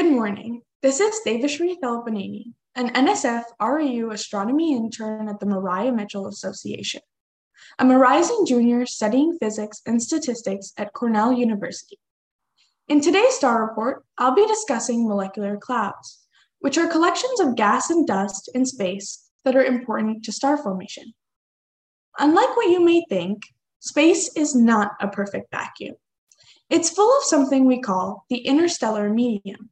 Good morning. This is Devisree Tallapaneni, an NSF REU astronomy intern at the Maria Mitchell Association. I'm a rising junior studying physics and statistics at Cornell University. In today's STAR report, I'll be discussing molecular clouds, which are collections of gas and dust in space that are important to star formation. Unlike what you may think, space is not a perfect vacuum. It's full of something we call the interstellar medium,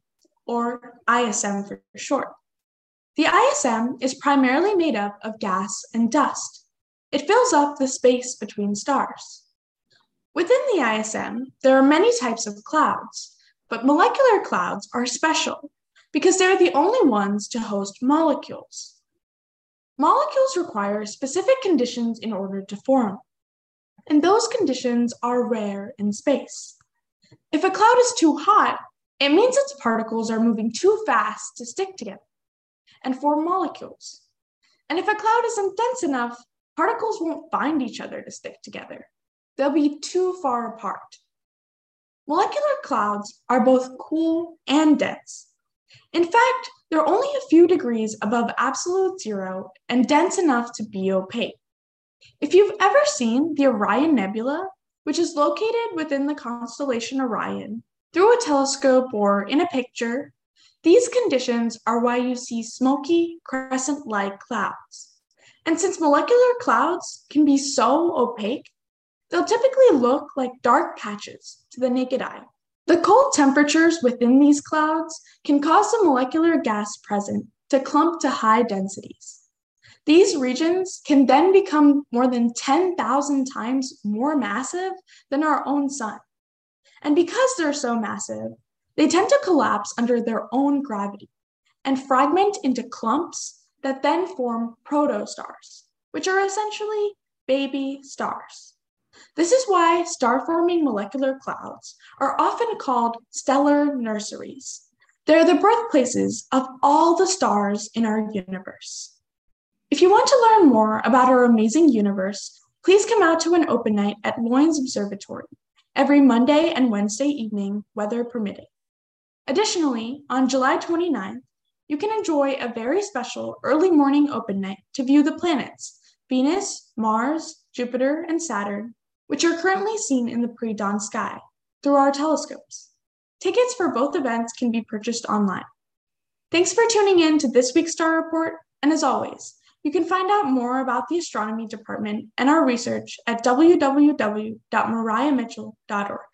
or ISM for short. The ISM is primarily made up of gas and dust. It fills up the space between stars. Within the ISM, there are many types of clouds, but molecular clouds are special because they're the only ones to host molecules. Molecules require specific conditions in order to form, and those conditions are rare in space. If a cloud is too hot, it means its particles are moving too fast to stick together and form molecules. And if a cloud isn't dense enough, particles won't find each other to stick together. They'll be too far apart. Molecular clouds are both cool and dense. In fact, they're only a few degrees above absolute zero and dense enough to be opaque. If you've ever seen the Orion Nebula, which is located within the constellation Orion, through a telescope or in a picture, these conditions are why you see smoky, crescent like clouds. And since molecular clouds can be so opaque, they'll typically look like dark patches to the naked eye. The cold temperatures within these clouds can cause the molecular gas present to clump to high densities. These regions can then become more than 10,000 times more massive than our own sun. And because they're so massive, they tend to collapse under their own gravity and fragment into clumps that then form protostars, which are essentially baby stars. This is why star forming molecular clouds are often called stellar nurseries. They're the birthplaces of all the stars in our universe. If you want to learn more about our amazing universe, please come out to an open night at Loines Observatory every Monday and Wednesday evening, weather permitting. Additionally, on July 29th, you can enjoy a very special early morning open night to view the planets Venus, Mars, Jupiter, and Saturn, which are currently seen in the pre dawn sky through our telescopes. Tickets for both events can be purchased online. Thanks for tuning in to this week's Star Report, and as always, you can find out more about the astronomy department and our research at www.mariamitchell.org.